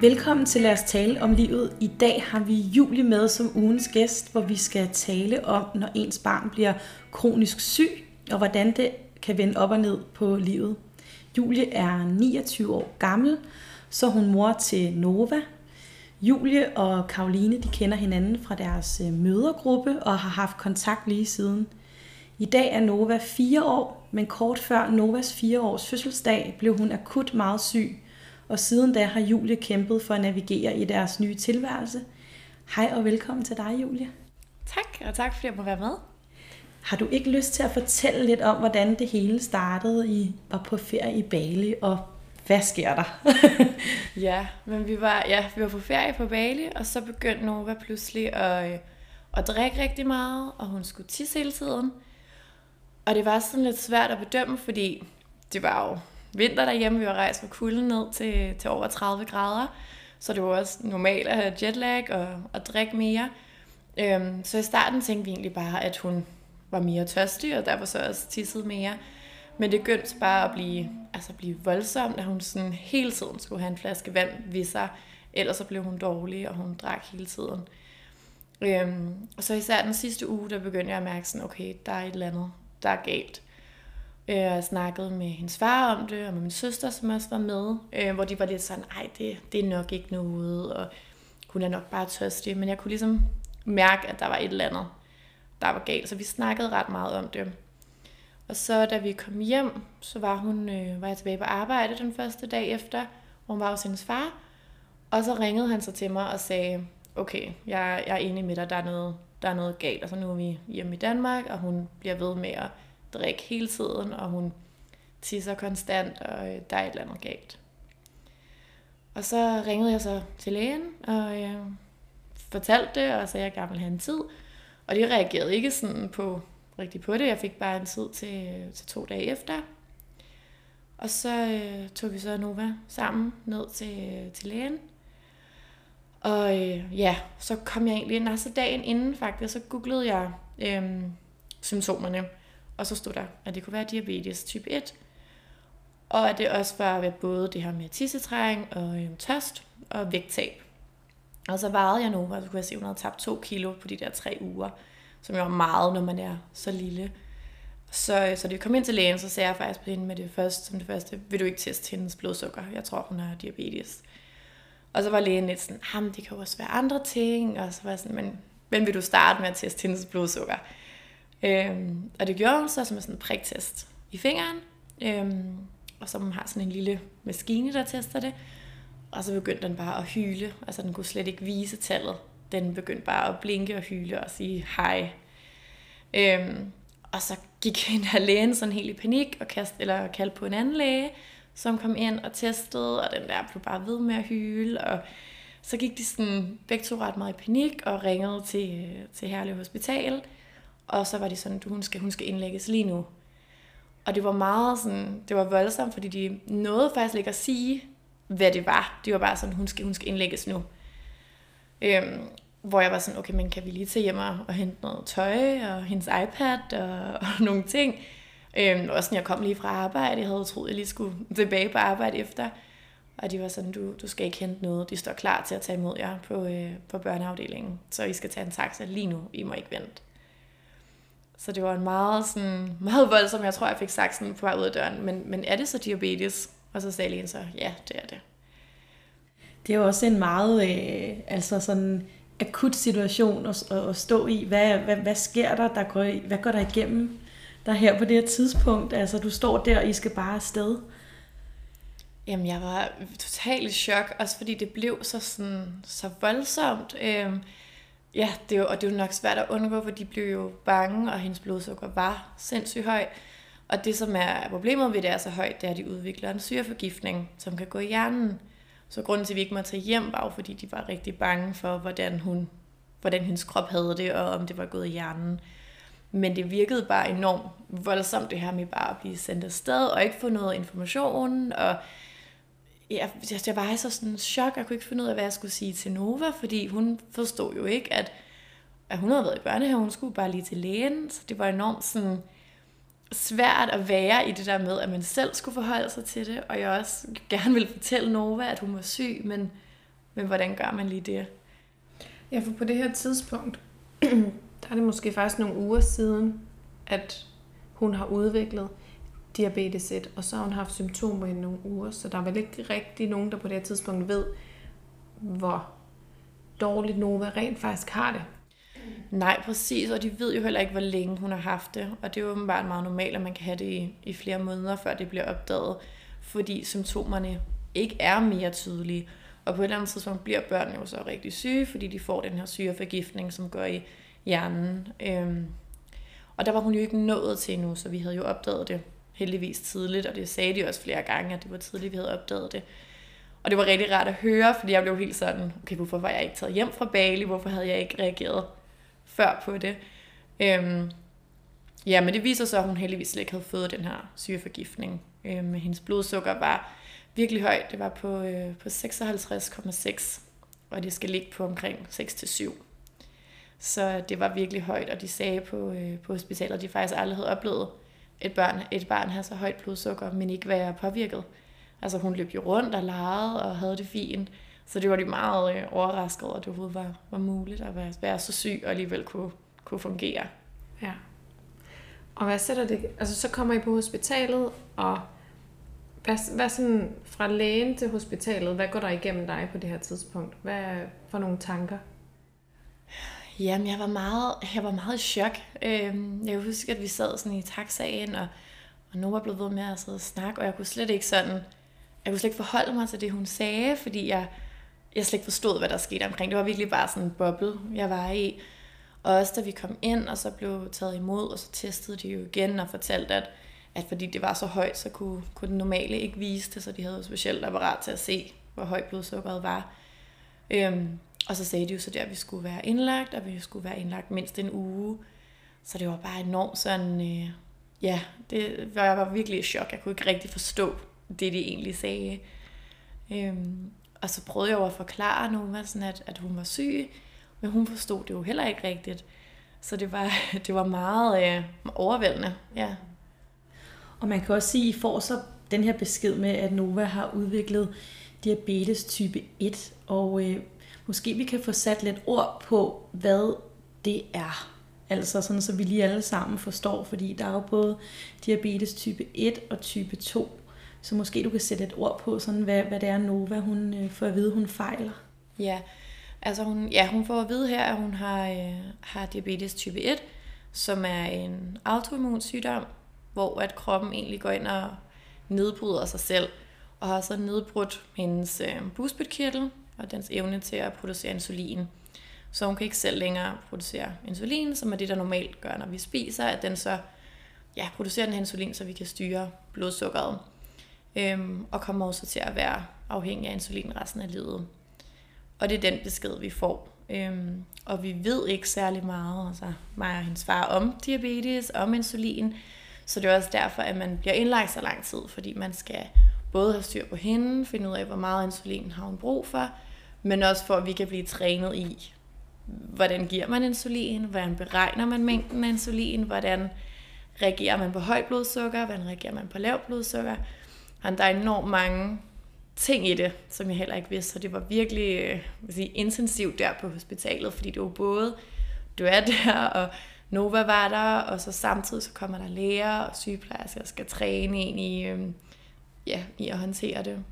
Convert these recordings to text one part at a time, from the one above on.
Velkommen til Lad os tale om livet. I dag har vi Julie med som ugens gæst, hvor vi skal tale om, når ens barn bliver kronisk syg, og hvordan det kan vende op og ned på livet. Julie er 29 år gammel, så hun mor til Nova. Julie og Karoline de kender hinanden fra deres øh, mødergruppe og har haft kontakt lige siden. I dag er Nova 4 år, men kort før Novas 4 års fødselsdag blev hun akut meget syg, og siden da har Julie kæmpet for at navigere i deres nye tilværelse. Hej og velkommen til dig, Julie. Tak, og tak fordi jeg må være med. Har du ikke lyst til at fortælle lidt om, hvordan det hele startede? I var på ferie i Bali, og hvad sker der? ja, men vi var, ja, vi var på ferie på Bali, og så begyndte Nova pludselig at, øh, at drikke rigtig meget, og hun skulle tisse hele tiden. Og det var sådan lidt svært at bedømme, fordi det var jo vinter derhjemme. Vi var rejst fra kulden ned til, til over 30 grader. Så det var også normalt at have jetlag og, og drikke mere. Øhm, så i starten tænkte vi egentlig bare, at hun var mere tørstig, og derfor så også tissede mere. Men det begyndte bare at blive, altså blive voldsomt, at hun sådan hele tiden skulle have en flaske vand ved sig. Ellers så blev hun dårlig, og hun drak hele tiden. Øhm, og så især den sidste uge, der begyndte jeg at mærke sådan, okay, der er et eller andet, der er galt. Øh, og snakkede med hendes far om det, og med min søster, som også var med, øh, hvor de var lidt sådan, ej, det, det er nok ikke noget, og hun er nok bare tørstig. Men jeg kunne ligesom mærke, at der var et eller andet, der var galt, så vi snakkede ret meget om det. Og så da vi kom hjem, så var, hun, øh, var jeg tilbage på arbejde den første dag efter, hvor hun var hos hendes far. Og så ringede han så til mig og sagde, okay, jeg, jeg er enig med dig, der er noget, der er noget galt. Og så nu er vi hjemme i Danmark, og hun bliver ved med at drikke hele tiden, og hun tisser konstant, og øh, der er et eller andet galt. Og så ringede jeg så til lægen, og øh, fortalte det, og sagde, at jeg gerne ville have en tid. Og de reagerede ikke sådan på, rigtig på det. Jeg fik bare en tid til, øh, til to dage efter. Og så øh, tog vi så Nova sammen ned til, øh, til lægen. Og øh, ja, så kom jeg egentlig ind, altså dagen inden faktisk, så googlede jeg øh, symptomerne. Og så stod der, at det kunne være diabetes type 1. Og at det også var ved både det her med tissetræng og øh, tørst og vægttab. Og så vejede jeg nu, og så kunne jeg se, at hun havde tabt to kilo på de der tre uger, som jo er meget, når man er så lille. Så, så da vi kom ind til lægen, så sagde jeg faktisk på hende med det første, som det første, vil du ikke teste hendes blodsukker? Jeg tror, hun har diabetes. Og så var lægen lidt sådan, ah, det kan jo også være andre ting. Og så var jeg sådan, men, men vil du starte med at teste hendes blodsukker? Øhm, og det gjorde hun så som sådan en priktest i fingeren. Øhm, og så har sådan en lille maskine, der tester det. Og så begyndte den bare at hyle. Altså den kunne slet ikke vise tallet. Den begyndte bare at blinke og hyle og sige hej. Øhm, og så gik hende her lægen sådan helt i panik og kast, eller kaldte på en anden læge, som kom ind og testede, og den der blev bare ved med at hyle. Og så gik de sådan begge to ret meget i panik og ringede til, øh, til Herlev Hospital. Og så var de sådan, du, hun skal, hun skal indlægges lige nu. Og det var meget sådan, det var voldsomt, fordi de nåede faktisk ikke at sige, hvad det var. De var bare sådan, hun skal, hun skal indlægges nu. Øhm, hvor jeg var sådan, okay, men kan vi lige tage hjem og, og hente noget tøj, og hendes iPad, og, og nogle ting. Øhm, også når jeg kom lige fra arbejde, jeg havde troet, jeg lige skulle tilbage på arbejde efter. Og de var sådan, du, du skal ikke hente noget, de står klar til at tage imod jer på, øh, på børneafdelingen. Så I skal tage en taxa lige nu, I må ikke vente. Så det var en meget, sådan, meget voldsom, jeg tror, jeg fik sagt sådan på vej ud af døren, men, men er det så diabetes? Og så sagde lægen så, ja, det er det. Det er jo også en meget øh, altså sådan akut situation at, at stå i. Hvad, hvad, hvad sker der? der går, hvad går der igennem der her på det her tidspunkt? Altså, du står der, og I skal bare afsted. Jamen, jeg var totalt i chok, også fordi det blev så, sådan, så voldsomt. Øhm, ja, det er jo, og det er jo nok svært at undgå, for de blev jo bange, og hendes blodsukker var sindssygt høj. Og det, som er problemet ved det er så højt, det er, at de udvikler en syreforgiftning, som kan gå i hjernen. Så grunden til, at vi ikke måtte tage hjem, var fordi de var rigtig bange for, hvordan, hun, hvordan hendes krop havde det, og om det var gået i hjernen. Men det virkede bare enormt voldsomt, det her med bare at blive sendt afsted, og ikke få noget information, og jeg, jeg var i så sådan chok, jeg kunne ikke finde ud af, hvad jeg skulle sige til Nova, fordi hun forstod jo ikke, at, at hun havde været i børnehave, hun skulle bare lige til lægen, så det var enormt sådan svært at være i det der med, at man selv skulle forholde sig til det, og jeg også gerne ville fortælle Nova, at hun var syg, men men hvordan gør man lige det? Ja, for på det her tidspunkt, der er det måske faktisk nogle uger siden, at hun har udviklet diabetes 1, og så har hun haft symptomer i nogle uger, så der er vel ikke rigtig nogen, der på det her tidspunkt ved, hvor dårligt Nova rent faktisk har det. Nej, præcis, og de ved jo heller ikke, hvor længe hun har haft det, og det er jo åbenbart meget normalt, at man kan have det i, i flere måneder, før det bliver opdaget, fordi symptomerne ikke er mere tydelige. Og på et eller andet tidspunkt bliver børn jo så rigtig syge, fordi de får den her syreforgiftning, som går i hjernen. Øhm, og der var hun jo ikke nået til endnu, så vi havde jo opdaget det heldigvis tidligt, og det sagde de også flere gange, at det var tidligt, vi havde opdaget det. Og det var rigtig rart at høre, fordi jeg blev helt sådan, okay, hvorfor var jeg ikke taget hjem fra Bali? Hvorfor havde jeg ikke reageret før på det? Øhm, ja, men det viser sig, at hun heldigvis slet ikke havde fået den her syreforgiftning. Øhm, hendes blodsukker var virkelig højt. Det var på, øh, på 56,6, og det skal ligge på omkring 6-7. Så det var virkelig højt, og de sagde på, øh, på hospitalet, at de faktisk aldrig havde oplevet et barn, et barn have så højt blodsukker, men ikke være påvirket. Altså hun løb jo rundt og legede og havde det fint. Så det var de meget øh, overrasket over, at det overhovedet var, var muligt at være, være så syg og alligevel kunne, kunne fungere. Ja. Og hvad sætter det? Altså så kommer I på hospitalet, og hvad, hvad sådan fra lægen til hospitalet, hvad går der igennem dig på det her tidspunkt? Hvad for nogle tanker? Jamen, jeg var meget, jeg var meget i chok. Øhm, jeg husker, at vi sad sådan i taxaen, og, og Nora blev ved med at sidde og snakke, og jeg kunne slet ikke sådan, jeg kunne slet ikke forholde mig til det, hun sagde, fordi jeg, jeg slet ikke forstod, hvad der skete omkring. Det var virkelig bare sådan en boble, jeg var i. Og også da vi kom ind, og så blev taget imod, og så testede de jo igen og fortalte, at, at fordi det var så højt, så kunne, kunne den normale ikke vise det, så de havde jo specielt apparat til at se, hvor højt blodsukkeret var. Øhm, og så sagde de jo så der, at vi skulle være indlagt, og vi skulle være indlagt mindst en uge. Så det var bare enormt sådan, øh, ja, det var, jeg var virkelig i chok. Jeg kunne ikke rigtig forstå det, de egentlig sagde. Øhm, og så prøvede jeg jo at forklare nogen, sådan at, at hun var syg, men hun forstod det jo heller ikke rigtigt. Så det var, det var meget øh, overvældende, ja. Og man kan også sige, at I får så den her besked med, at Nova har udviklet diabetes type 1, og øh, måske vi kan få sat lidt ord på, hvad det er. Altså sådan, så vi lige alle sammen forstår, fordi der er jo både diabetes type 1 og type 2. Så måske du kan sætte et ord på, sådan, hvad, hvad det er Nova, hun øh, får at vide, hun fejler. Ja, altså hun, ja, hun får at vide her, at hun har, øh, har diabetes type 1, som er en autoimmun sygdom, hvor at kroppen egentlig går ind og nedbryder sig selv, og har så nedbrudt hendes øh, busbytkirtel, og dens evne til at producere insulin. Så hun kan ikke selv længere producere insulin, som er det, der normalt gør, når vi spiser, at den så ja, producerer den her insulin, så vi kan styre blodsukkeret. Øhm, og kommer også til at være afhængig af insulin resten af livet. Og det er den besked, vi får. Øhm, og vi ved ikke særlig meget, altså mig og hendes far, om diabetes, om insulin. Så det er også derfor, at man bliver indlagt så lang tid, fordi man skal både have styr på hende, finde ud af, hvor meget insulin har hun brug for, men også for, at vi kan blive trænet i, hvordan giver man insulin, hvordan beregner man mængden af insulin, hvordan reagerer man på højt blodsukker, hvordan reagerer man på lavt blodsukker. Og der er enormt mange ting i det, som jeg heller ikke vidste, så det var virkelig øh, vil sige, intensivt der på hospitalet, fordi det var både, du er der, og Nova var der, og så samtidig så kommer der læger og sygeplejersker, og skal træne en i, øhm, ja, i at håndtere det.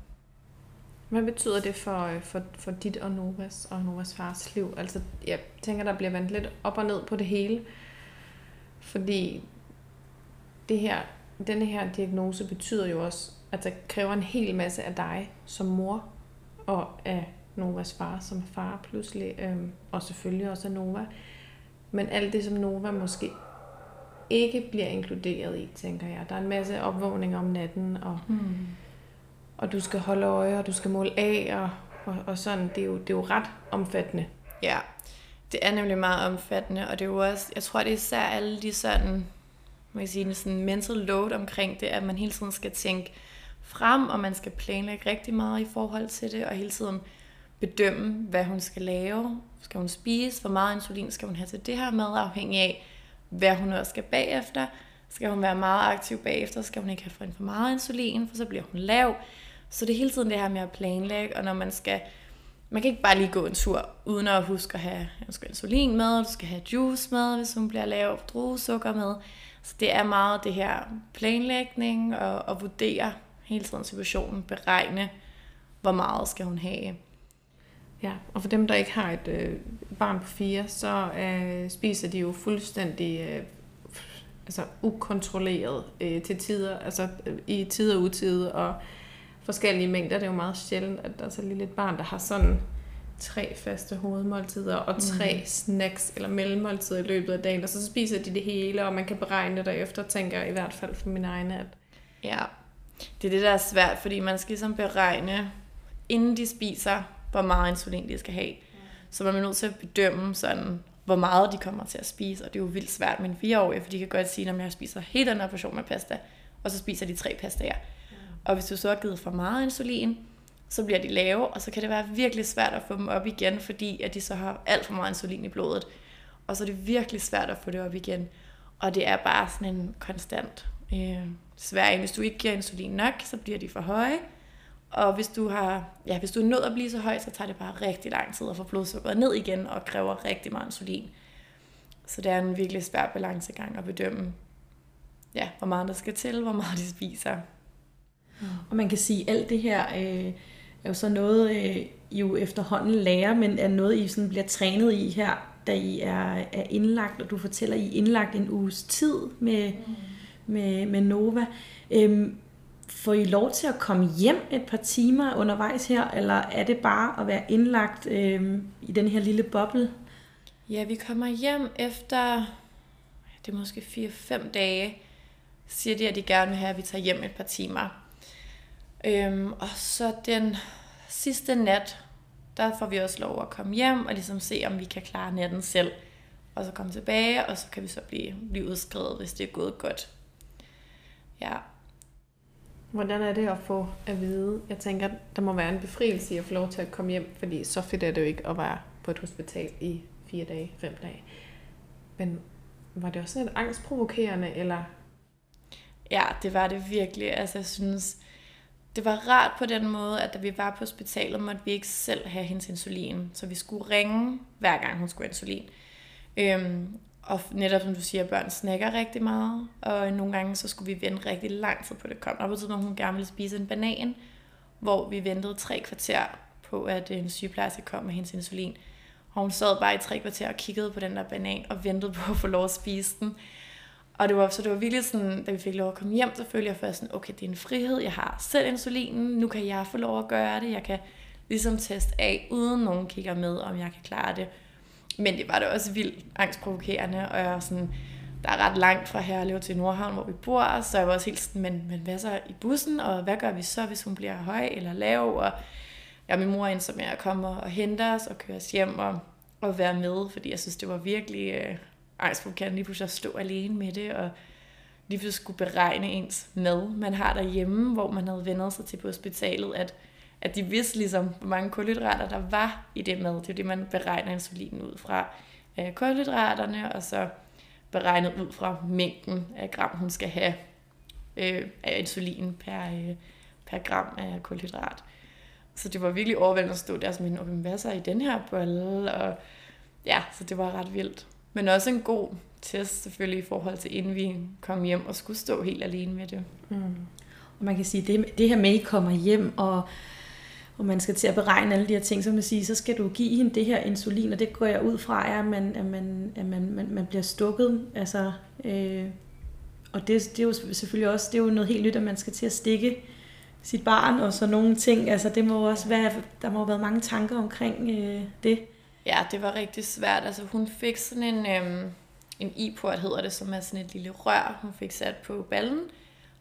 Hvad betyder det for, øh, for, for dit og Novas og Novas fars liv? Altså, jeg tænker, der bliver vendt lidt op og ned på det hele. Fordi det her, denne her diagnose betyder jo også, at det kræver en hel masse af dig som mor, og af Novas far som far pludselig, øhm, og selvfølgelig også af Nova. Men alt det, som Nova måske ikke bliver inkluderet i, tænker jeg. Der er en masse opvågning om natten, og mm og du skal holde øje, og du skal måle af, og, og, og sådan. Det er, jo, det er jo ret omfattende. Ja, det er nemlig meget omfattende, og det er jo også, jeg tror det er især alle de sådan, man kan sige, sådan mental load omkring det, at man hele tiden skal tænke frem, og man skal planlægge rigtig meget i forhold til det, og hele tiden bedømme, hvad hun skal lave. Skal hun spise? Hvor meget insulin skal hun have til det her mad, afhængig af, hvad hun også skal bagefter. Skal hun være meget aktiv bagefter, skal hun ikke have for, for meget insulin, for så bliver hun lav. Så det er hele tiden det her med at planlægge, og når man skal man kan ikke bare lige gå en tur, uden at huske at have du skal insulin med, du skal have juice med, hvis hun bliver lavet druesukker med. Så det er meget det her planlægning og, og vurdere hele tiden situationen, beregne, hvor meget skal hun have. Ja, og for dem, der ikke har et øh, barn på fire, så øh, spiser de jo fuldstændig øh, altså ukontrolleret øh, til tider, altså øh, i tider og utid, og forskellige mængder. Det er jo meget sjældent, at der er så lille et barn, der har sådan tre faste hovedmåltider og tre mm. snacks eller mellemmåltider i løbet af dagen, og så spiser de det hele, og man kan beregne det derefter, tænker jeg i hvert fald for min egne. At... Ja, det er det, der er svært, fordi man skal ligesom beregne, inden de spiser, hvor meget insulin de skal have. Så man er nødt til at bedømme sådan, hvor meget de kommer til at spise, og det er jo vildt svært med en fireårig, for de kan godt sige, at jeg spiser hele den her portion med pasta, og så spiser de tre pastaer. Og hvis du så har givet for meget insulin, så bliver de lave, og så kan det være virkelig svært at få dem op igen, fordi at de så har alt for meget insulin i blodet. Og så er det virkelig svært at få det op igen. Og det er bare sådan en konstant øh, svær Hvis du ikke giver insulin nok, så bliver de for høje. Og hvis du, har, ja, hvis du er nået at blive så høj, så tager det bare rigtig lang tid at få blodsukkeret ned igen og kræver rigtig meget insulin. Så det er en virkelig svær balancegang at bedømme, ja, hvor meget der skal til, hvor meget de spiser. Og man kan sige, at alt det her øh, er jo så noget, øh, I jo efterhånden lærer, men er noget, I sådan bliver trænet i her, da I er, er indlagt, og du fortæller, at I er indlagt en uges tid med, mm. med, med Nova. Øhm, får I lov til at komme hjem et par timer undervejs her, eller er det bare at være indlagt øh, i den her lille boble? Ja, vi kommer hjem efter, det er måske 4-5 dage, siger de, at de gerne vil have, at vi tager hjem et par timer. Øhm, og så den sidste nat, der får vi også lov at komme hjem og ligesom se, om vi kan klare natten selv. Og så komme tilbage, og så kan vi så blive, blive udskrevet, hvis det er gået godt. Ja, Hvordan er det at få at vide? Jeg tænker, der må være en befrielse i at få lov til at komme hjem, fordi så fedt er det jo ikke at være på et hospital i fire dage, fem dage. Men var det også lidt angstprovokerende, eller? Ja, det var det virkelig. Altså, jeg synes, det var rart på den måde, at da vi var på hospitalet, måtte vi ikke selv have hendes insulin. Så vi skulle ringe, hver gang hun skulle have insulin. Øhm, og netop som du siger, børn snakker rigtig meget, og nogle gange så skulle vi vente rigtig lang tid på, at det kom. Og var når hun gerne ville spise en banan, hvor vi ventede tre kvarter på, at en sygeplejerske kom med hendes insulin. Og hun sad bare i tre kvarter og kiggede på den der banan og ventede på at få lov at spise den. Og det var, så det var virkelig sådan, da vi fik lov at komme hjem, så følte jeg først sådan, okay, det er en frihed, jeg har selv insulinen, nu kan jeg få lov at gøre det, jeg kan ligesom teste af, uden nogen kigger med, om jeg kan klare det. Men det var da også vildt angstprovokerende, og jeg sådan, der er ret langt fra Herlev til Nordhavn, hvor vi bor, så jeg var også helt sådan, men, men hvad så i bussen, og hvad gør vi så, hvis hun bliver høj eller lav, og ja, min mor endte med at komme og hente os og køre os hjem og, og være med, fordi jeg synes, det var virkelig øh, øh, kan lige pludselig stå alene med det, og lige pludselig skulle beregne ens mad, man har derhjemme, hvor man havde vendt sig til på hospitalet, at at de vidste ligesom, hvor mange kulhydrater der var i det mad. Det er det, man beregner insulinen ud fra. Øh, kulhydraterne, og så beregnet ud fra mængden af gram, hun skal have øh, af insulin per, øh, per gram af kulhydrat. Så det var virkelig overvældende at stå der som en, okay, hvad så i den her bolle? Og ja, så det var ret vildt. Men også en god test selvfølgelig i forhold til, inden vi kom hjem og skulle stå helt alene med det. Mm. Og man kan sige, det, det her med, at I kommer hjem og og man skal til at beregne alle de her ting, så man siger, så skal du give hende det her insulin, og det går jeg ud fra, er, at man, at man, at man, man, man bliver stukket. Altså, øh, og det, det er jo selvfølgelig også det er jo noget helt nyt, at man skal til at stikke sit barn og så nogle ting. Altså, det må også være, der må have været mange tanker omkring øh, det. Ja, det var rigtig svært. Altså, hun fik sådan en, øhm, en i-port, hedder det, som er sådan et lille rør, hun fik sat på ballen,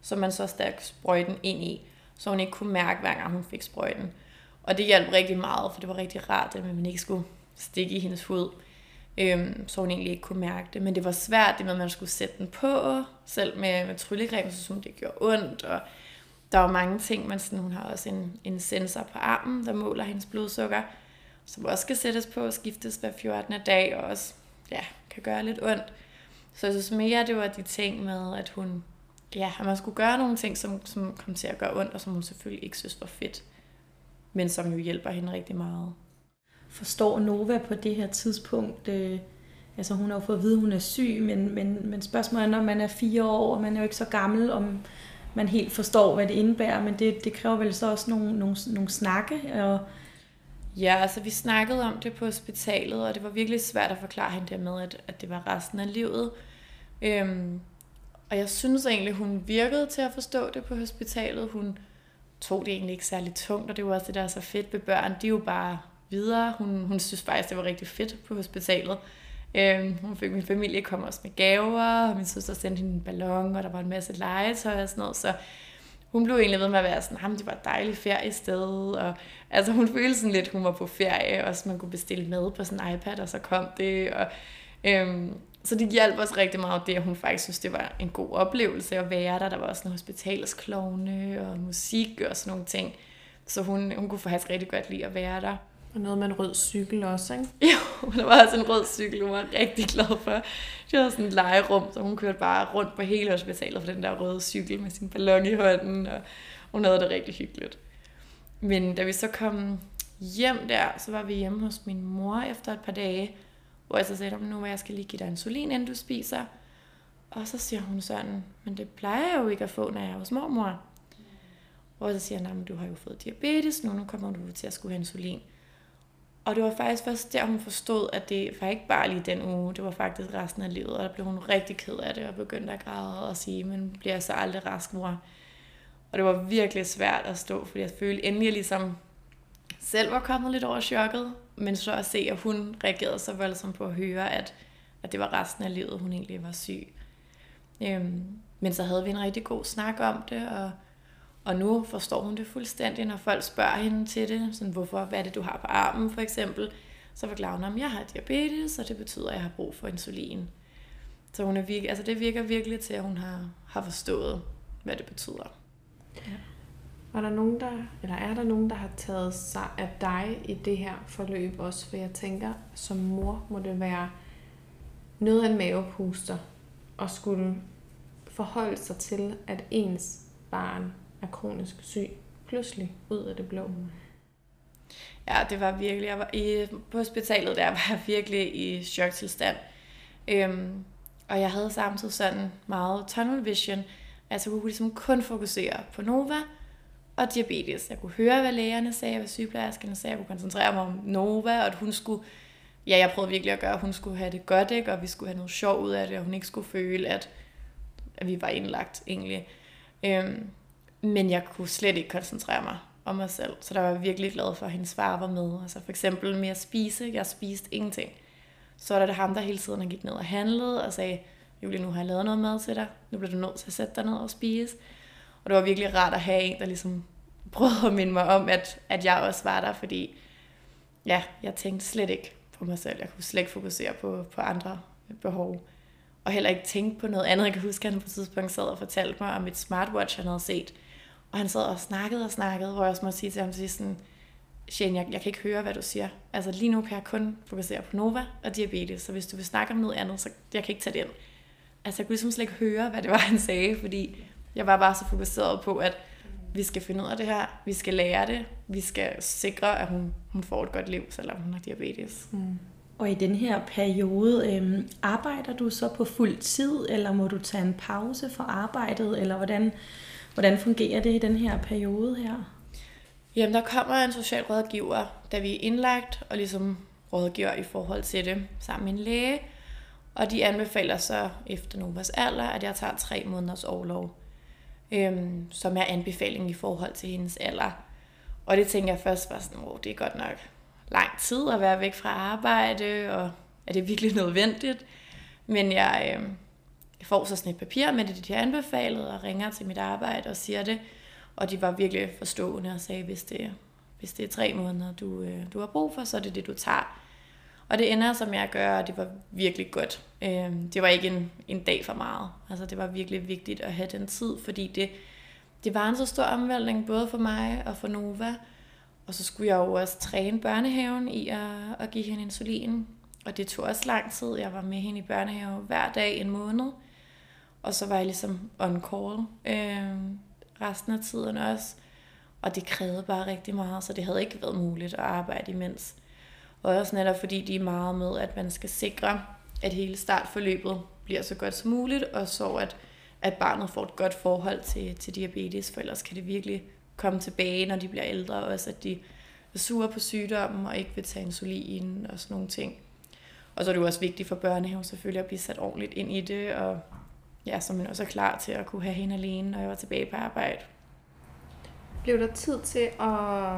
som man så stærkt sprøjten ind i, så hun ikke kunne mærke, hver gang hun fik sprøjten. Og det hjalp rigtig meget, for det var rigtig rart, at man ikke skulle stikke i hendes hud, øhm, så hun egentlig ikke kunne mærke det. Men det var svært, det med, at man skulle sætte den på, selv med, med tryllegreb, så som det gjorde ondt, og der var mange ting, men sådan, hun har også en, en sensor på armen, der måler hendes blodsukker, som også skal sættes på og skiftes hver 14. dag, og også ja, kan gøre lidt ondt. Så jeg synes mere, det var de ting med, at hun, ja, at man skulle gøre nogle ting, som, som kom til at gøre ondt, og som hun selvfølgelig ikke synes var fedt men som jo hjælper hende rigtig meget. forstår Nova på det her tidspunkt? Øh, altså hun har jo fået at vide, at hun er syg, men, men, men spørgsmålet er, når man er fire år, og man er jo ikke så gammel, om man helt forstår, hvad det indebærer, men det, det kræver vel så også nogle, nogle, nogle snakke. Og... Ja, altså vi snakkede om det på hospitalet, og det var virkelig svært at forklare hende der med, at, at det var resten af livet. Øhm, og jeg synes egentlig, hun virkede til at forstå det på hospitalet. Hun tog det egentlig ikke særlig tungt, og det var også det, der er så fedt ved børn. De er jo bare videre. Hun, hun synes faktisk, det var rigtig fedt på hospitalet. Øhm, hun fik min familie kom også med gaver, og min søster sendte hende en ballon, og der var en masse legetøj og sådan noget, så hun blev egentlig ved med at være sådan, ham det var et dejligt feriested, og altså hun følte sådan lidt, hun var på ferie, og så man kunne bestille mad på sådan en iPad, og så kom det, og øhm, så det hjalp os rigtig meget det, at hun faktisk synes, det var en god oplevelse at være der. Der var også en hospitalsklovne og musik og sådan nogle ting. Så hun, hun kunne faktisk rigtig godt lide at være der. Og noget med en rød cykel også, ikke? Jo, der var også en rød cykel, hun var rigtig glad for. Det var sådan et legerum, så hun kørte bare rundt på hele hospitalet for den der røde cykel med sin ballon i hånden, og hun havde det rigtig hyggeligt. Men da vi så kom hjem der, så var vi hjemme hos min mor efter et par dage, hvor jeg så sagde, nu må jeg skal lige give dig insulin, inden du spiser. Og så siger hun sådan, men det plejer jeg jo ikke at få, når jeg er hos mormor. Og så siger han, du har jo fået diabetes nu, nu kommer du til at skulle have insulin. Og det var faktisk først der, hun forstod, at det var ikke bare lige den uge, det var faktisk resten af livet, og der blev hun rigtig ked af det, og begyndte at græde og sige, men bliver jeg så aldrig rask, mor? Og det var virkelig svært at stå, fordi jeg følte endelig, ligesom selv var kommet lidt over chokket, men så at se, at hun reagerede så voldsomt på at høre, at, at det var resten af livet, hun egentlig var syg. Øhm, men så havde vi en rigtig god snak om det, og, og nu forstår hun det fuldstændig, når folk spørger hende til det. Sådan, hvorfor, hvad er det, du har på armen, for eksempel? Så forklarer hun, at jeg har diabetes, og det betyder, at jeg har brug for insulin. Så hun er virke, altså det virker virkelig til, at hun har, har forstået, hvad det betyder. Ja. Var der nogen, der, eller er der nogen, der har taget sig af dig i det her forløb også? For jeg tænker, som mor må det være noget af en mavepuster at skulle forholde sig til, at ens barn er kronisk syg pludselig ud af det blå. Mm. Ja, det var virkelig, jeg var i, på hospitalet der var jeg virkelig i choktilstand. Øhm, og jeg havde samtidig sådan meget tunnel vision, altså jeg kunne ligesom kun fokusere på Nova, og diabetes. Jeg kunne høre, hvad lægerne sagde, hvad sygeplejerskerne sagde. Jeg kunne koncentrere mig om Nova, og at hun skulle... Ja, jeg prøvede virkelig at gøre, at hun skulle have det godt, ikke? og vi skulle have noget sjov ud af det, og hun ikke skulle føle, at, at vi var indlagt egentlig. Øhm, men jeg kunne slet ikke koncentrere mig om mig selv, så der var jeg virkelig glad for, at hendes far var med. Altså for eksempel med at spise. Jeg spiste ingenting. Så var der ham, der hele tiden gik ned og handlede og sagde, Julie, nu har jeg lavet noget mad til dig. Nu bliver du nødt til at sætte dig ned og spise. Og det var virkelig rart at have en, der ligesom prøvede at minde mig om, at, at jeg også var der, fordi ja, jeg tænkte slet ikke på mig selv. Jeg kunne slet ikke fokusere på, på andre behov. Og heller ikke tænke på noget andet. Jeg kan huske, at han på et tidspunkt sad og fortalte mig om et smartwatch, han havde set. Og han sad og snakkede og snakkede, hvor jeg også måtte sige til ham til sådan, Shane, jeg, jeg kan ikke høre, hvad du siger. Altså lige nu kan jeg kun fokusere på Nova og diabetes, så hvis du vil snakke om noget andet, så jeg kan ikke tage det ind. Altså jeg kunne ligesom slet ikke høre, hvad det var, han sagde, fordi jeg var bare så fokuseret på, at vi skal finde ud af det her, vi skal lære det, vi skal sikre, at hun, hun får et godt liv, selvom hun har diabetes. Mm. Og i den her periode, øhm, arbejder du så på fuld tid, eller må du tage en pause fra arbejdet, eller hvordan, hvordan fungerer det i den her periode her? Jamen, der kommer en socialrådgiver, da vi er indlagt, og ligesom rådgiver i forhold til det, sammen med en læge. Og de anbefaler så efter Novas alder, at jeg tager tre måneders overlov øhm, som er anbefaling i forhold til hendes alder. Og det tænker jeg først var sådan, oh, det er godt nok lang tid at være væk fra arbejde, og er det virkelig nødvendigt? Men jeg, øhm, jeg får så sådan et papir med det, de har anbefalet, og ringer til mit arbejde og siger det. Og de var virkelig forstående og sagde, hvis det, hvis det er tre måneder, du, øh, du har brug for, så er det det, du tager. Og det ender, som jeg gør, og det var virkelig godt. Øh, det var ikke en, en dag for meget. Altså, det var virkelig vigtigt at have den tid, fordi det, det var en så stor omvæltning, både for mig og for Nova. Og så skulle jeg jo også træne børnehaven i at, at give hende insulin. Og det tog også lang tid. Jeg var med hende i børnehave hver dag en måned. Og så var jeg ligesom on call øh, resten af tiden også. Og det krævede bare rigtig meget, så det havde ikke været muligt at arbejde imens. Og også netop fordi de er meget med, at man skal sikre, at hele startforløbet bliver så godt som muligt, og så at, at barnet får et godt forhold til, til diabetes, for ellers kan det virkelig komme tilbage, når de bliver ældre, og også at de er sure på sygdommen og ikke vil tage insulin og sådan nogle ting. Og så er det jo også vigtigt for børnehaven selvfølgelig at blive sat ordentligt ind i det, og ja, så man også er klar til at kunne have hende alene, når jeg var tilbage på arbejde. Blev der tid til at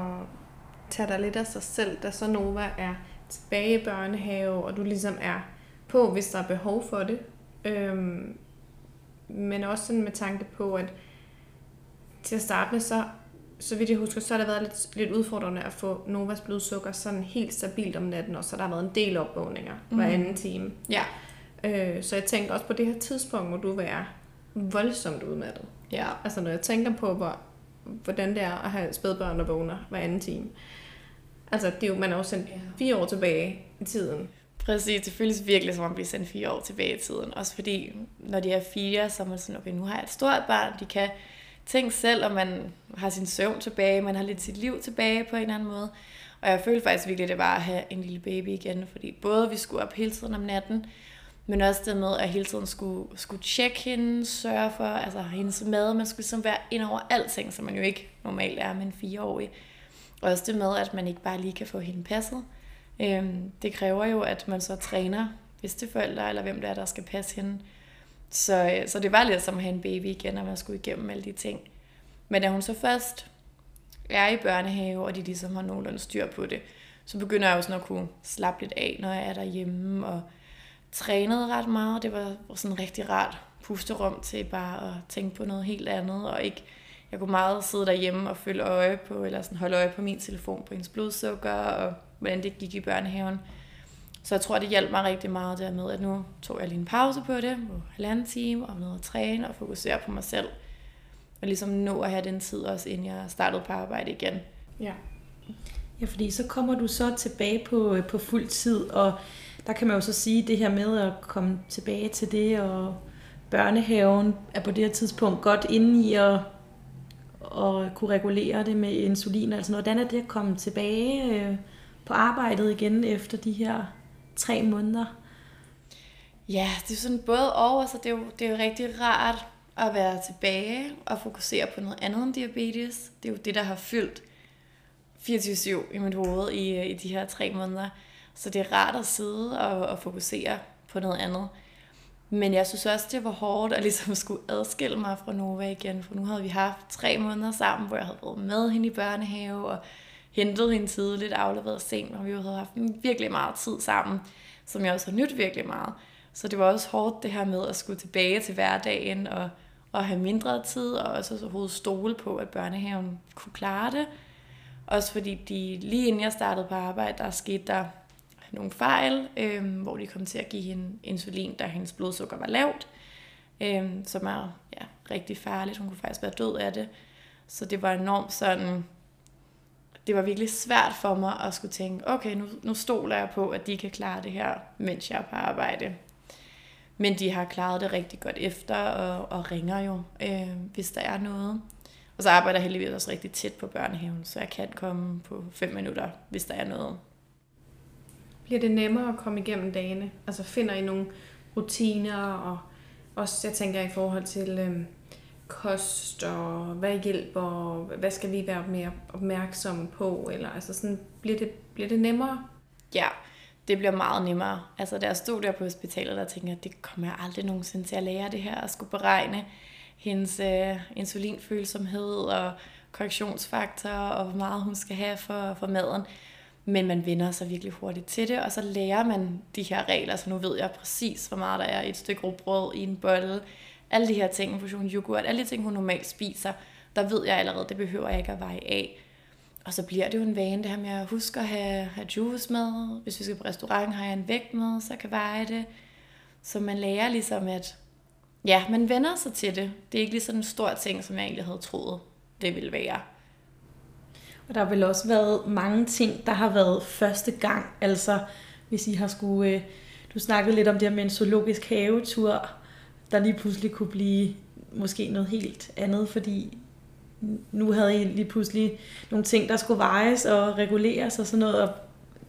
tage dig lidt af sig selv, da så Nova er tilbage i børnehave, og du ligesom er på, hvis der er behov for det? Øhm, men også sådan med tanke på, at til at starte med, så, så vidt jeg husker, så har det været lidt, lidt udfordrende at få Novas blodsukker sådan helt stabilt om natten, og så der har været en del opvågninger mm. hver anden time. Ja. Øh, så jeg tænker også på det her tidspunkt, må du være voldsomt udmattet. Ja. Altså når jeg tænker på, hvor, hvordan det er at have spædbørn, der vågner hver anden time. Altså, det er jo, man er jo sendt fire år tilbage i tiden. Præcis, det føles virkelig som at blive sendt fire år tilbage i tiden. Også fordi, når de er fire, så er man sådan, okay, nu har jeg et stort barn, de kan tænke selv, og man har sin søvn tilbage, man har lidt sit liv tilbage på en eller anden måde. Og jeg følte faktisk virkelig, at det var at have en lille baby igen, fordi både vi skulle op hele tiden om natten, men også det med, at hele tiden skulle, skulle tjekke hende, sørge for altså, hendes mad. Man skulle ligesom være ind over alting, som man jo ikke normalt er med en fireårig. Og også det med, at man ikke bare lige kan få hende passet. Øhm, det kræver jo, at man så træner bedsteforældre, eller hvem det er, der skal passe hende. Så, øh, så det var lidt som at have en baby igen, og man skulle igennem alle de ting. Men da hun så først er i børnehave, og de ligesom har nogenlunde styr på det, så begynder jeg også sådan at kunne slappe lidt af, når jeg er derhjemme, og trænede ret meget. Det var sådan rigtig rart pusterum til bare at tænke på noget helt andet, og ikke jeg kunne meget sidde derhjemme og følge øje på, eller sådan holde øje på min telefon på hendes blodsukker, og hvordan det gik i børnehaven. Så jeg tror, det hjalp mig rigtig meget der med, at nu tog jeg lige en pause på det, på halvanden time, og noget at træne og fokusere på mig selv. Og ligesom nå at have den tid også, inden jeg startede på arbejde igen. Ja. Ja, fordi så kommer du så tilbage på, øh, på fuld tid, og der kan man jo så sige det her med at komme tilbage til det, og børnehaven er på det her tidspunkt godt inde i at, at kunne regulere det med insulin. Altså hvordan er det at komme tilbage øh, på arbejdet igen efter de her tre måneder? Ja, det er sådan både over, så altså, det er jo, det er jo rigtig rart at være tilbage og fokusere på noget andet end diabetes. Det er jo det, der har fyldt 24-7 i mit hoved i, øh, i de her tre måneder. Så det er rart at sidde og, og fokusere på noget andet. Men jeg synes også, det var hårdt at ligesom skulle adskille mig fra Nova igen, for nu havde vi haft tre måneder sammen, hvor jeg havde været med hende i børnehave og hentet hende tidligt, afleveret sent, og vi havde haft virkelig meget tid sammen, som jeg også har nydt virkelig meget. Så det var også hårdt det her med at skulle tilbage til hverdagen og, og have mindre tid, og også overhovedet stole på, at børnehaven kunne klare det. Også fordi de, lige inden jeg startede på arbejde, der skete der nogle fejl, øh, hvor de kom til at give hende insulin, da hendes blodsukker var lavt, øh, som er ja, rigtig farligt. Hun kunne faktisk være død af det. Så det var enormt sådan, det var virkelig svært for mig at skulle tænke, okay, nu, nu stoler jeg på, at de kan klare det her, mens jeg er på arbejde. Men de har klaret det rigtig godt efter, og, og ringer jo, øh, hvis der er noget. Og så arbejder jeg heldigvis også rigtig tæt på børnehaven, så jeg kan komme på 5 minutter, hvis der er noget. Bliver det nemmere at komme igennem dagene? Altså finder I nogle rutiner, og også jeg tænker i forhold til øh, kost, og hvad hjælper, hvad skal vi være mere opmærksomme på? Eller altså sådan, bliver det, bliver det nemmere? Ja, det bliver meget nemmere. Altså da jeg stod der på hospitalet, der tænkte jeg, at det kommer jeg aldrig nogensinde til at lære det her, at skulle beregne hendes øh, insulinfølsomhed og korrektionsfaktor, og hvor meget hun skal have for, for maden. Men man vender sig virkelig hurtigt til det, og så lærer man de her regler, så nu ved jeg præcis, hvor meget der er i et stykke rugbrød, i en bolle, alle de her ting, en portion yoghurt, alle de ting, hun normalt spiser, der ved jeg allerede, det behøver jeg ikke at veje af. Og så bliver det jo en vane, det her med at huske at have, have juice med. Hvis vi skal på restaurant, har jeg en vægt med, så jeg kan veje det. Så man lærer ligesom, at ja, man vender sig til det. Det er ikke lige sådan en stor ting, som jeg egentlig havde troet, det ville være. Og der har vel også været mange ting, der har været første gang. Altså, hvis I har skulle... Øh, du snakkede lidt om det her med en zoologisk havetur, der lige pludselig kunne blive måske noget helt andet, fordi nu havde I lige pludselig nogle ting, der skulle vejes og reguleres og sådan noget, og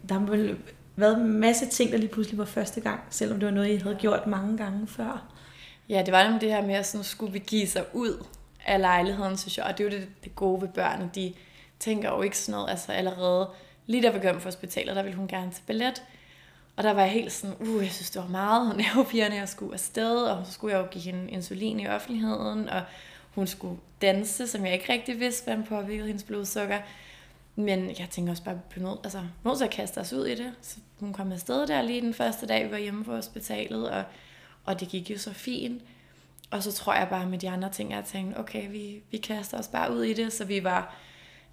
der har vel været en masse ting, der lige pludselig var første gang, selvom det var noget, I havde gjort mange gange før. Ja, det var nemlig det her med, at sådan, skulle vi give sig ud af lejligheden, synes jeg. Og det er jo det, det gode ved børn, De tænker jo ikke sådan noget. Altså allerede lige da vi kom for hospitalet, der ville hun gerne til ballet. Og der var jeg helt sådan, uh, jeg synes, det var meget nervepirrende, jeg skulle afsted, og så skulle jeg jo give hende insulin i offentligheden, og hun skulle danse, som jeg ikke rigtig vidste, hvordan påvirkede hendes blodsukker. Men jeg tænker også bare, at vi nødt, altså, nødt til at kaste os ud i det. Så hun kom afsted der lige den første dag, vi var hjemme på hospitalet, og, og det gik jo så fint. Og så tror jeg bare med de andre ting, jeg tænkte, okay, vi, vi kaster os bare ud i det, så vi var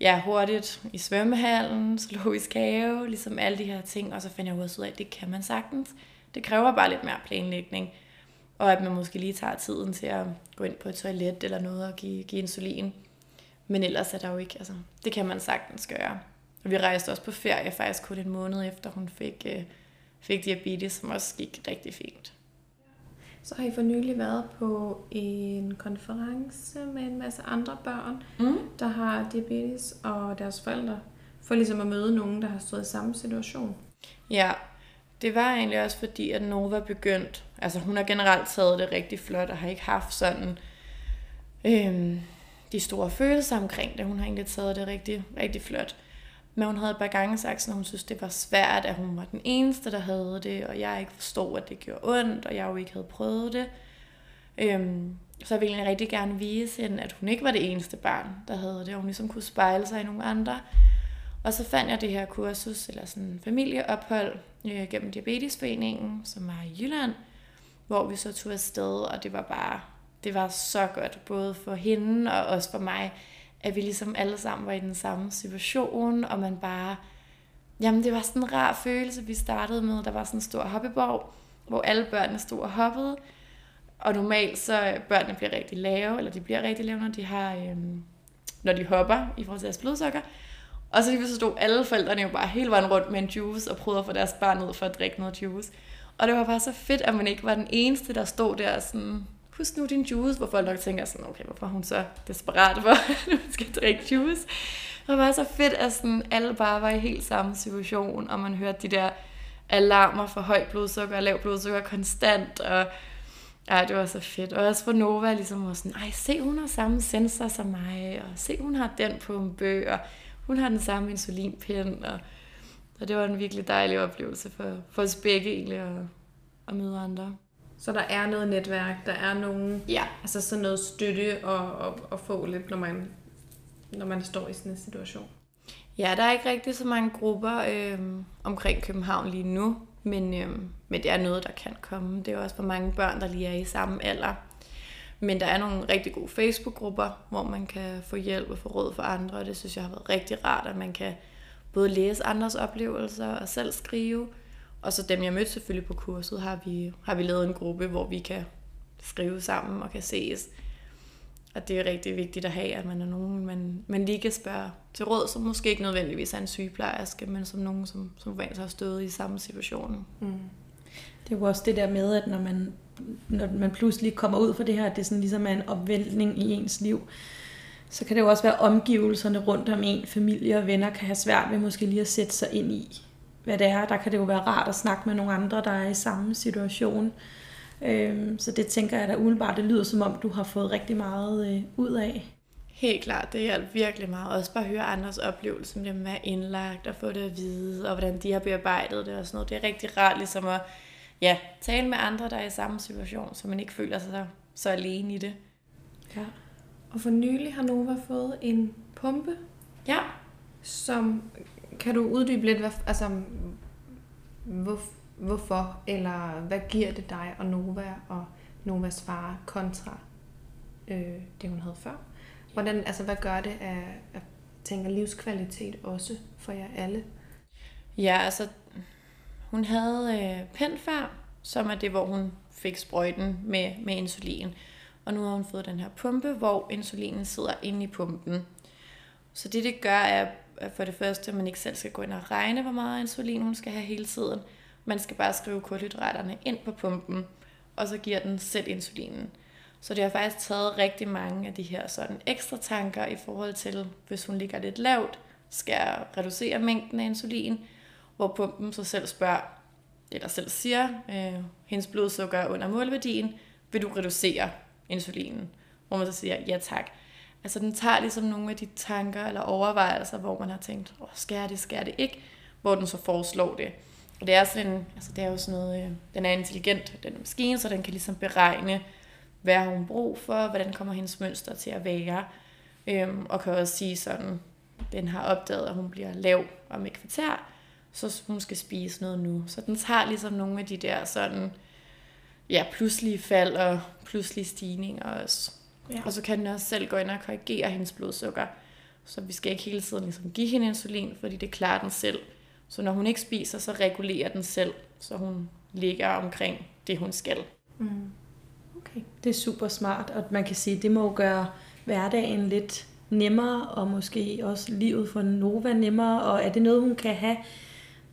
ja, hurtigt i svømmehallen, zoologisk have, ligesom alle de her ting, og så fandt jeg også ud af, at det kan man sagtens. Det kræver bare lidt mere planlægning, og at man måske lige tager tiden til at gå ind på et toilet eller noget og give, give insulin. Men ellers er der jo ikke, altså, det kan man sagtens gøre. Og vi rejste også på ferie faktisk kun en måned efter hun fik, øh, fik diabetes, som også gik rigtig fint. Så har I for nylig været på en konference med en masse andre børn, Mm. der har diabetes, og deres forældre, for ligesom at møde nogen, der har stået i samme situation. Ja, det var egentlig også fordi, at Nova begyndte, altså hun har generelt taget det rigtig flot, og har ikke haft sådan øhm, de store følelser omkring det. Hun har egentlig taget det rigtig, rigtig flot. Men hun havde et par gange sagt, at hun synes, det var svært, at hun var den eneste, der havde det, og jeg ikke forstod, at det gjorde ondt, og jeg jo ikke havde prøvet det. Øhm, så jeg ville egentlig rigtig gerne vise hende, at hun ikke var det eneste barn, der havde det, og hun ligesom kunne spejle sig i nogle andre. Og så fandt jeg det her kursus, eller sådan en familieophold, øh, gennem Diabetesforeningen, som var i Jylland, hvor vi så tog afsted, og det var bare, det var så godt, både for hende og også for mig, at vi ligesom alle sammen var i den samme situation, og man bare, jamen det var sådan en rar følelse, vi startede med, der var sådan en stor hoppeborg, hvor alle børnene stod og hoppede, og normalt så øh, børnene bliver rigtig lave, eller de bliver rigtig lave, når de har, øhm, når de hopper i forhold til deres blodsukker. Og så lige så stod alle forældrene jo bare hele vejen rundt med en juice og prøvede at få deres barn ud for at drikke noget juice. Og det var bare så fedt, at man ikke var den eneste, der stod der sådan, husk nu din juice, hvor folk nok tænker sådan, okay, hvorfor er hun så desperat for, at hun skal drikke juice. Det var så fedt, at sådan, alle bare var i helt samme situation, og man hørte de der alarmer for højt blodsukker og lav blodsukker konstant, og Ja, det var så fedt. Og også for Nova ligesom var sådan, ej, se, hun har samme sensor som mig, og se, hun har den pumpe, og hun har den samme insulinpind, og, og det var en virkelig dejlig oplevelse for, for os begge egentlig at, at møde andre. Så der er noget netværk, der er nogen, Ja. altså sådan noget støtte og, og, og få lidt, når man, når man står i sådan en situation. Ja, der er ikke rigtig så mange grupper øh, omkring København lige nu, men, øh, men det er noget, der kan komme. Det er også for mange børn, der lige er i samme alder. Men der er nogle rigtig gode Facebook-grupper, hvor man kan få hjælp og få råd for andre, og det synes jeg har været rigtig rart, at man kan både læse andres oplevelser og selv skrive. Og så dem, jeg mødte selvfølgelig på kurset, har vi, har vi lavet en gruppe, hvor vi kan skrive sammen og kan ses. Og det er rigtig vigtigt at have, at man er nogen, man, man lige kan spørge til råd, som måske ikke nødvendigvis er en sygeplejerske, men som nogen, som, som rent har stået i samme situation. Mm. Det er jo også det der med, at når man, når man pludselig kommer ud for det her, at det sådan ligesom er en opvæltning i ens liv, så kan det jo også være omgivelserne rundt om en, familie og venner kan have svært ved måske lige at sætte sig ind i, hvad det er. Der kan det jo være rart at snakke med nogle andre, der er i samme situation. Øhm, Så det tænker jeg da umiddelbart, det lyder som om, du har fået rigtig meget øh, ud af. Helt klart, det hjalp virkelig meget. Også bare at høre andres oplevelser med dem at være indlagt og få det at vide, og hvordan de har bearbejdet det og sådan noget. Det er rigtig rart ligesom at ja, tale med andre, der er i samme situation, så man ikke føler sig så, så alene i det. Ja. Og for nylig har Nova fået en pumpe, Ja, som kan du uddybe lidt, hvad, altså, hvor, hvorfor, eller hvad giver det dig og Nova og Novas far kontra øh, det, hun havde før? Hvordan, altså, hvad gør det af, af tænker, livskvalitet også for jer alle? Ja, altså, hun havde øh, pen før, som er det, hvor hun fik sprøjten med, med insulin. Og nu har hun fået den her pumpe, hvor insulinen sidder inde i pumpen. Så det, det gør, er at for det første, at man ikke selv skal gå ind og regne, hvor meget insulin hun skal have hele tiden. Man skal bare skrive kulhydraterne ind på pumpen, og så giver den selv insulinen. Så det har faktisk taget rigtig mange af de her sådan ekstra tanker i forhold til, hvis hun ligger lidt lavt, skal jeg reducere mængden af insulin, hvor pumpen så selv spørger, eller selv siger, øh, hendes blodsukker er under målværdien, vil du reducere insulinen? Hvor man så siger, ja tak. Altså den tager ligesom nogle af de tanker eller overvejelser, hvor man har tænkt, åh, skal jeg det, skal jeg det ikke? Hvor den så foreslår det. Og det er, sådan en, altså det er jo sådan noget, øh, den er intelligent, den maskine, så den kan ligesom beregne, hvad har hun brug for, hvordan kommer hendes mønster til at være, øhm, og kan også sige sådan, den har opdaget, at hun bliver lav om et kvarter, så hun skal spise noget nu. Så den tager ligesom nogle af de der sådan, ja, pludselige fald og pludselige stigninger også. Ja. Og så kan den også selv gå ind og korrigere hendes blodsukker. Så vi skal ikke hele tiden ligesom give hende insulin, fordi det klarer den selv. Så når hun ikke spiser, så regulerer den selv, så hun ligger omkring det, hun skal. Mm. Okay. Det er super smart, og man kan sige, at det må gøre hverdagen lidt nemmere, og måske også livet for Nova nemmere, og er det noget, hun kan have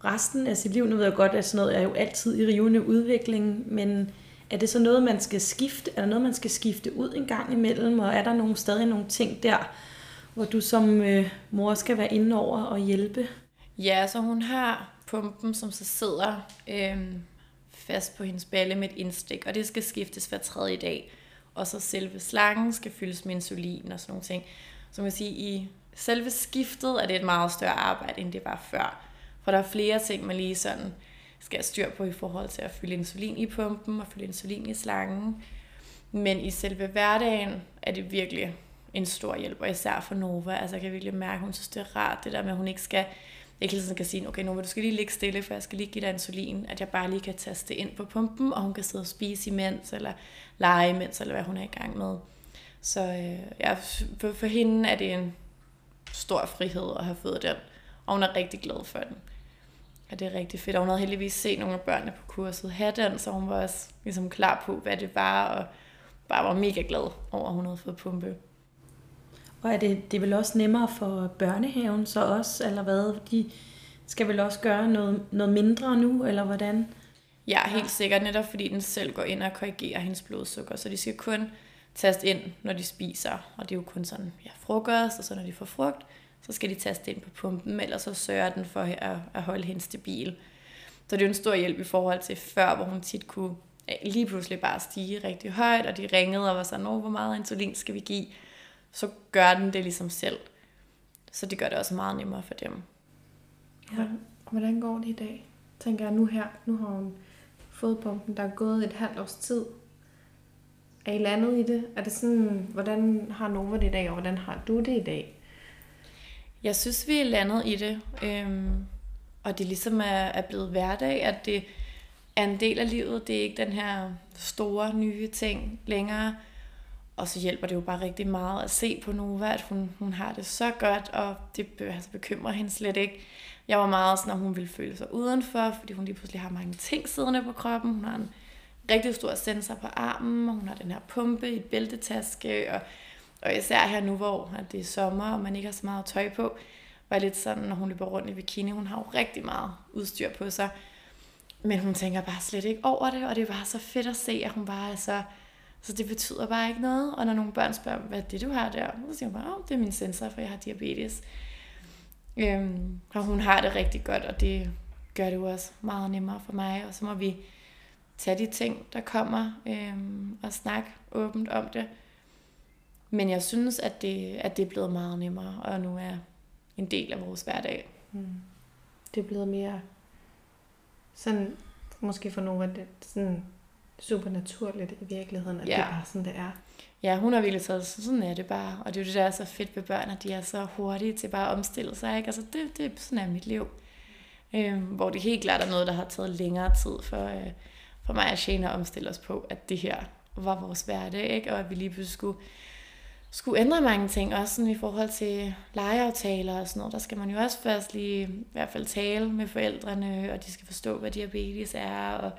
resten af sit liv? Nu ved jeg godt, at sådan noget er jo altid i rivende udvikling, men er det så noget, man skal skifte? Er der noget, man skal skifte ud en gang imellem? Og er der nogle, stadig nogle ting der, hvor du som øh, mor skal være inde over og hjælpe? Ja, så hun har pumpen, som så sidder øh, fast på hendes balle med et indstik, og det skal skiftes hver tredje dag. Og så selve slangen skal fyldes med insulin og sådan nogle ting. Så man kan sige, i selve skiftet er det et meget større arbejde, end det var før. For der er flere ting, man lige sådan skal have styr på i forhold til at fylde insulin i pumpen og fylde insulin i slangen. Men i selve hverdagen er det virkelig en stor hjælp, og især for Nova. Altså jeg kan virkelig mærke, at hun synes, det er rart, det der med, at hun ikke skal ikke hele tiden kan sige, okay Nova, du skal lige ligge stille, for jeg skal lige give dig insulin, at jeg bare lige kan taste ind på pumpen, og hun kan sidde og spise imens, eller lege imens, eller hvad hun er i gang med. Så øh, ja, for, for hende er det en stor frihed at have fået den, og hun er rigtig glad for den. Ja, det er rigtig fedt. Og hun havde heldigvis set nogle af børnene på kurset have den, så hun var også ligesom klar på, hvad det var, og bare var mega glad over, at hun havde fået pumpe. Og er det, det er vel også nemmere for børnehaven så også, eller hvad? De skal vel også gøre noget, noget mindre nu, eller hvordan? Ja, helt sikkert, netop fordi den selv går ind og korrigerer hendes blodsukker, så de skal kun taste ind, når de spiser, og det er jo kun sådan ja, frokost, og så når de får frugt, så skal de taste ind på pumpen, eller så sørger den for at, at holde hende stabil. Så det er jo en stor hjælp i forhold til før, hvor hun tit kunne lige pludselig bare stige rigtig højt, og de ringede og var sådan, hvor meget insulin skal vi give? Så gør den det ligesom selv. Så det gør det også meget nemmere for dem. Ja, hvordan går det i dag? Tænker jeg nu her, nu har hun fået pumpen, der er gået et halvt års tid. Er I landet i det? Er det sådan, hvordan har Nova det i dag, og hvordan har du det i dag? Jeg synes, vi er landet i det. Øhm, og det ligesom er, er blevet hverdag, at det er en del af livet. Det er ikke den her store, nye ting længere. Og så hjælper det jo bare rigtig meget at se på Nova, at hun, hun har det så godt, og det altså, bekymrer hende slet ikke. Jeg var meget sådan, at hun ville føle sig udenfor, fordi hun lige pludselig har mange ting siddende på kroppen. Hun har en rigtig stor sensor på armen, og hun har den her pumpe i et bæltetaske, og og især her nu, hvor at det er sommer, og man ikke har så meget tøj på, var lidt sådan, når hun løber rundt i bikini, hun har jo rigtig meget udstyr på sig. Men hun tænker bare slet ikke over det, og det er bare så fedt at se, at hun bare er så... Så det betyder bare ikke noget. Og når nogle børn spørger, hvad er det, du har der? Så siger hun bare, oh, det er min sensor, for jeg har diabetes. Øhm, og hun har det rigtig godt, og det gør det jo også meget nemmere for mig. Og så må vi tage de ting, der kommer, øhm, og snakke åbent om det. Men jeg synes, at det, at det er blevet meget nemmere, og nu er en del af vores hverdag. Mm. Det er blevet mere sådan, måske for nogle af det sådan super naturligt i virkeligheden, at ja. det er bare sådan, det er. Ja, hun har virkelig taget, sådan er det bare. Og det er jo det, der er så fedt ved børn, at de er så hurtige til bare at omstille sig. Ikke? Altså, det, det, sådan er mit liv. Øhm, hvor det helt klart er noget, der har taget længere tid for, øh, for mig og Shane at omstille os på, at det her var vores hverdag, ikke? og at vi lige pludselig skulle skulle ændre mange ting, også sådan i forhold til legeaftaler og sådan noget. Der skal man jo også først lige i hvert fald tale med forældrene, og de skal forstå, hvad diabetes er. Og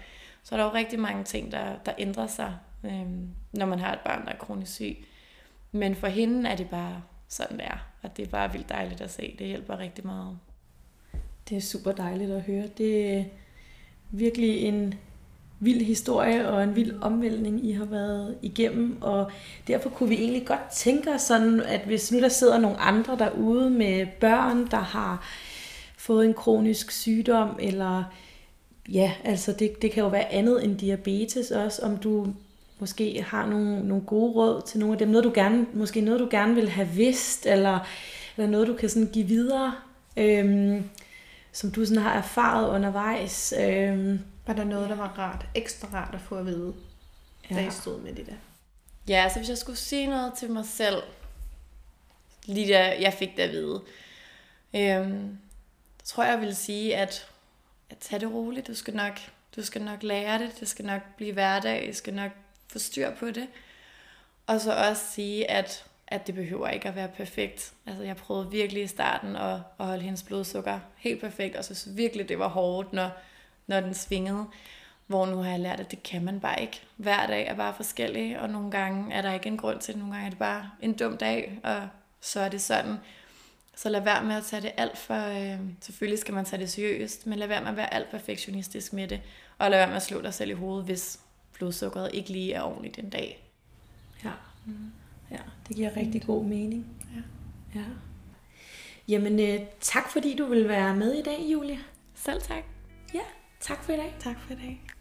så er der jo rigtig mange ting, der, der ændrer sig, øhm, når man har et barn, der er kronisk syg. Men for hende er det bare sådan, det er. og det er bare vildt dejligt at se. Det hjælper rigtig meget. Det er super dejligt at høre. Det er virkelig en vild historie og en vild omvæltning, I har været igennem, og derfor kunne vi egentlig godt tænke os sådan, at hvis nu der sidder nogle andre derude med børn, der har fået en kronisk sygdom, eller ja, altså det, det kan jo være andet end diabetes også, om du måske har nogle, nogle gode råd til nogle af dem, noget du gerne, måske noget du gerne vil have vidst, eller, eller noget du kan sådan give videre, øhm, som du sådan har erfaret undervejs. Øhm, var der noget, der var rart, ekstra rart at få at vide, ja. da I stod med det der? Ja, så hvis jeg skulle sige noget til mig selv, lige da jeg fik det at vide, øhm, tror jeg, jeg ville sige, at, at tage det roligt. Du skal, nok, du skal nok lære det. Det skal nok blive hverdag. Du skal nok få styr på det. Og så også sige, at, at det behøver ikke at være perfekt. Altså, jeg prøvede virkelig i starten at, at holde hendes blodsukker helt perfekt, og så virkelig, det var hårdt, når, når den svingede. Hvor nu har jeg lært, at det kan man bare ikke. Hver dag er bare forskellig, og nogle gange er der ikke en grund til det. Nogle gange er det bare en dum dag, og så er det sådan. Så lad være med at tage det alt for... Øh, selvfølgelig skal man tage det seriøst, men lad være med at være alt perfektionistisk med det. Og lad være med at slå dig selv i hovedet, hvis blodsukkeret ikke lige er ordentligt en dag. Ja, mm. ja det giver rigtig god mening. Ja. ja. Jamen, øh, tak fordi du vil være med i dag, Julie. Selv tak. Tak for i dag. Tak for i dag.